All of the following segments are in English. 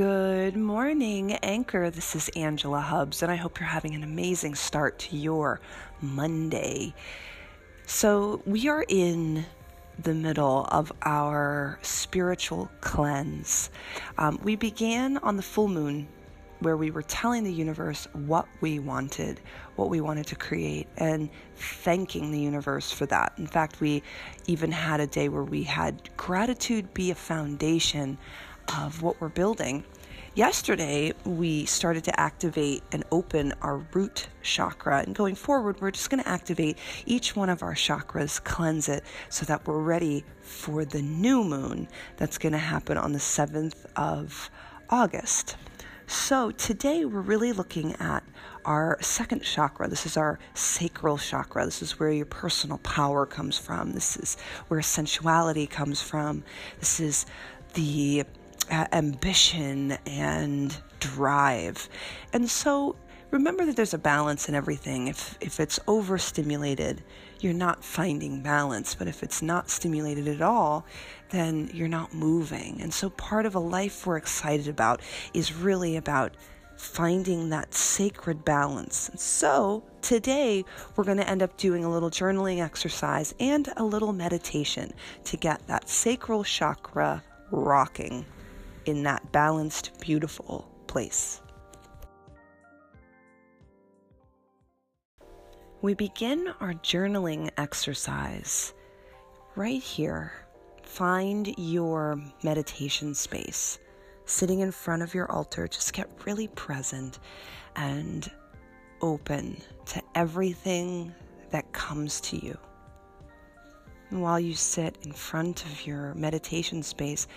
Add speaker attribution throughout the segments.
Speaker 1: Good morning, Anchor. This is Angela Hubbs, and I hope you're having an amazing start to your Monday. So, we are in the middle of our spiritual cleanse. Um, we began on the full moon where we were telling the universe what we wanted, what we wanted to create, and thanking the universe for that. In fact, we even had a day where we had gratitude be a foundation of what we're building. Yesterday, we started to activate and open our root chakra. And going forward, we're just going to activate each one of our chakras, cleanse it, so that we're ready for the new moon that's going to happen on the 7th of August. So, today we're really looking at our second chakra. This is our sacral chakra. This is where your personal power comes from. This is where sensuality comes from. This is the ambition and drive. And so remember that there's a balance in everything. If if it's overstimulated, you're not finding balance, but if it's not stimulated at all, then you're not moving. And so part of a life we're excited about is really about finding that sacred balance. So today we're going to end up doing a little journaling exercise and a little meditation to get that sacral chakra rocking in that balanced, beautiful place. We begin our journaling exercise right here. Find your meditation space. Sitting in front of your altar, just get really present and open to everything that comes to you. And while you sit in front of your meditation space,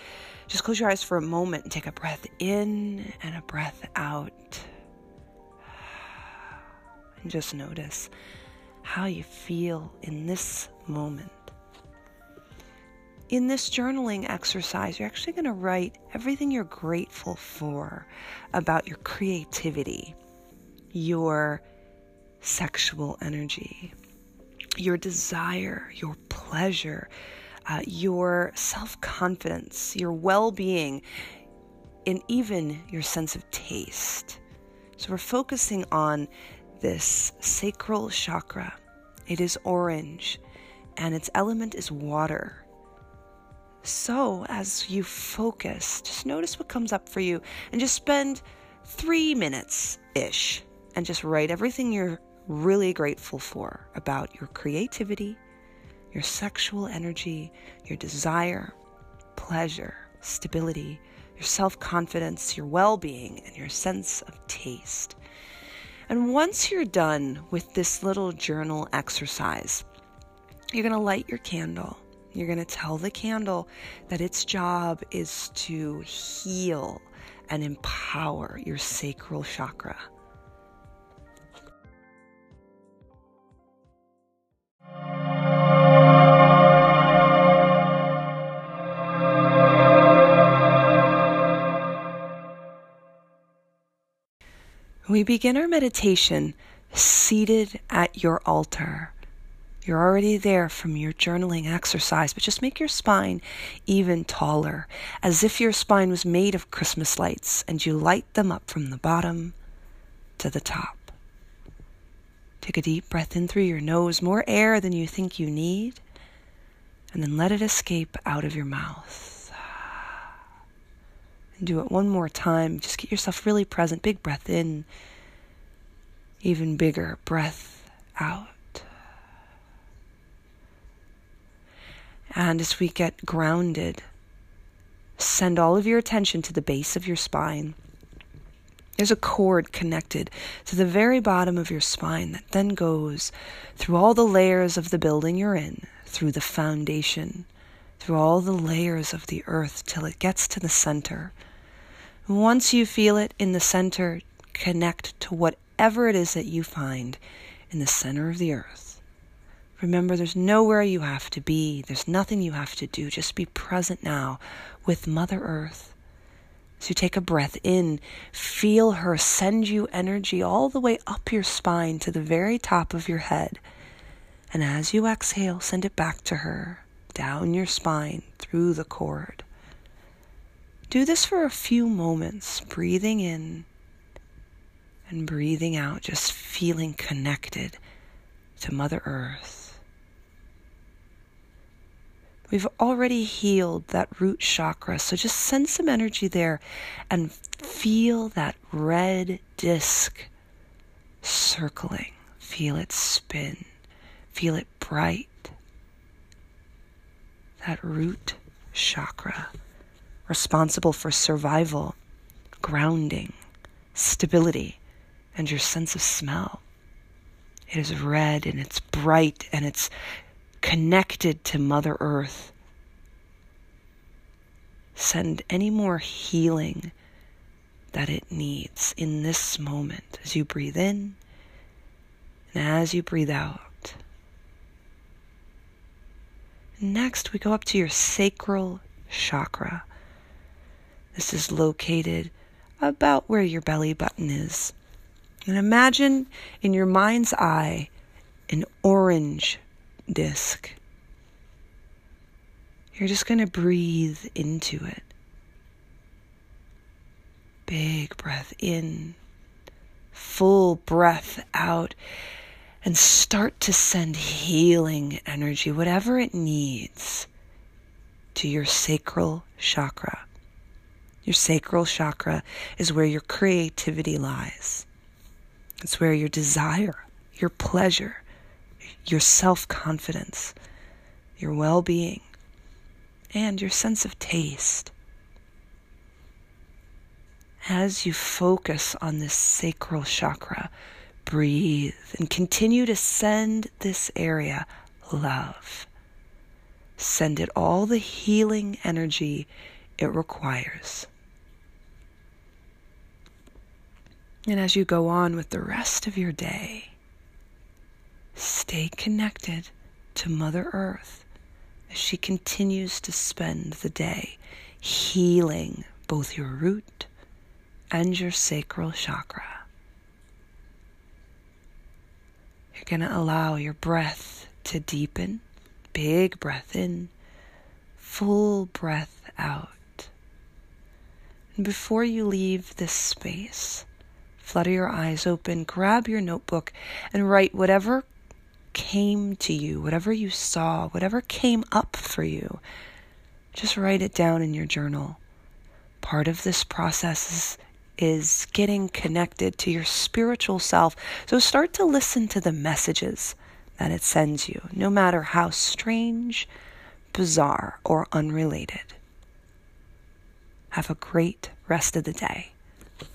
Speaker 1: just close your eyes for a moment and take a breath in and a breath out. And just notice how you feel in this moment. In this journaling exercise, you're actually going to write everything you're grateful for about your creativity, your sexual energy, your desire, your pleasure, uh, your self confidence, your well being, and even your sense of taste. So we're focusing on this sacral chakra. It is orange and its element is water. So, as you focus, just notice what comes up for you and just spend three minutes ish and just write everything you're really grateful for about your creativity, your sexual energy, your desire, pleasure, stability, your self confidence, your well being, and your sense of taste. And once you're done with this little journal exercise, you're going to light your candle. You're going to tell the candle that its job is to heal and empower your sacral chakra. We begin our meditation seated at your altar. You're already there from your journaling exercise, but just make your spine even taller, as if your spine was made of Christmas lights and you light them up from the bottom to the top. Take a deep breath in through your nose, more air than you think you need, and then let it escape out of your mouth. Do it one more time. Just get yourself really present. Big breath in, even bigger breath out. And as we get grounded, send all of your attention to the base of your spine. There's a cord connected to the very bottom of your spine that then goes through all the layers of the building you're in, through the foundation, through all the layers of the earth till it gets to the center. Once you feel it in the center, connect to whatever it is that you find in the center of the earth. Remember, there's nowhere you have to be, there's nothing you have to do. Just be present now with Mother Earth. So you take a breath in, feel her send you energy all the way up your spine to the very top of your head. And as you exhale, send it back to her down your spine through the cord. Do this for a few moments, breathing in and breathing out, just feeling connected to Mother Earth. We've already healed that root chakra, so just send some energy there and feel that red disc circling. Feel it spin. Feel it bright. That root chakra, responsible for survival, grounding, stability, and your sense of smell. It is red and it's bright and it's connected to Mother Earth. Send any more healing that it needs in this moment as you breathe in and as you breathe out. Next, we go up to your sacral chakra. This is located about where your belly button is. And imagine in your mind's eye an orange disc. You're just going to breathe into it. Big breath in, full breath out and start to send healing energy, whatever it needs, to your sacral chakra. Your sacral chakra is where your creativity lies. It's where your desire, your pleasure, your self confidence, your well being, and your sense of taste. As you focus on this sacral chakra, breathe and continue to send this area love. Send it all the healing energy it requires. And as you go on with the rest of your day, stay connected to Mother Earth as she continues to spend the day healing both your root and your sacral chakra. You're going to allow your breath to deepen. Big breath in, full breath out. And before you leave this space, flutter your eyes open, grab your notebook, and write whatever came to you, whatever you saw, whatever came up for you. Just write it down in your journal. Part of this process is is getting connected to your spiritual self. So start to listen to the messages that it sends you, no matter how strange, bizarre, or unrelated. Have a great rest of the day.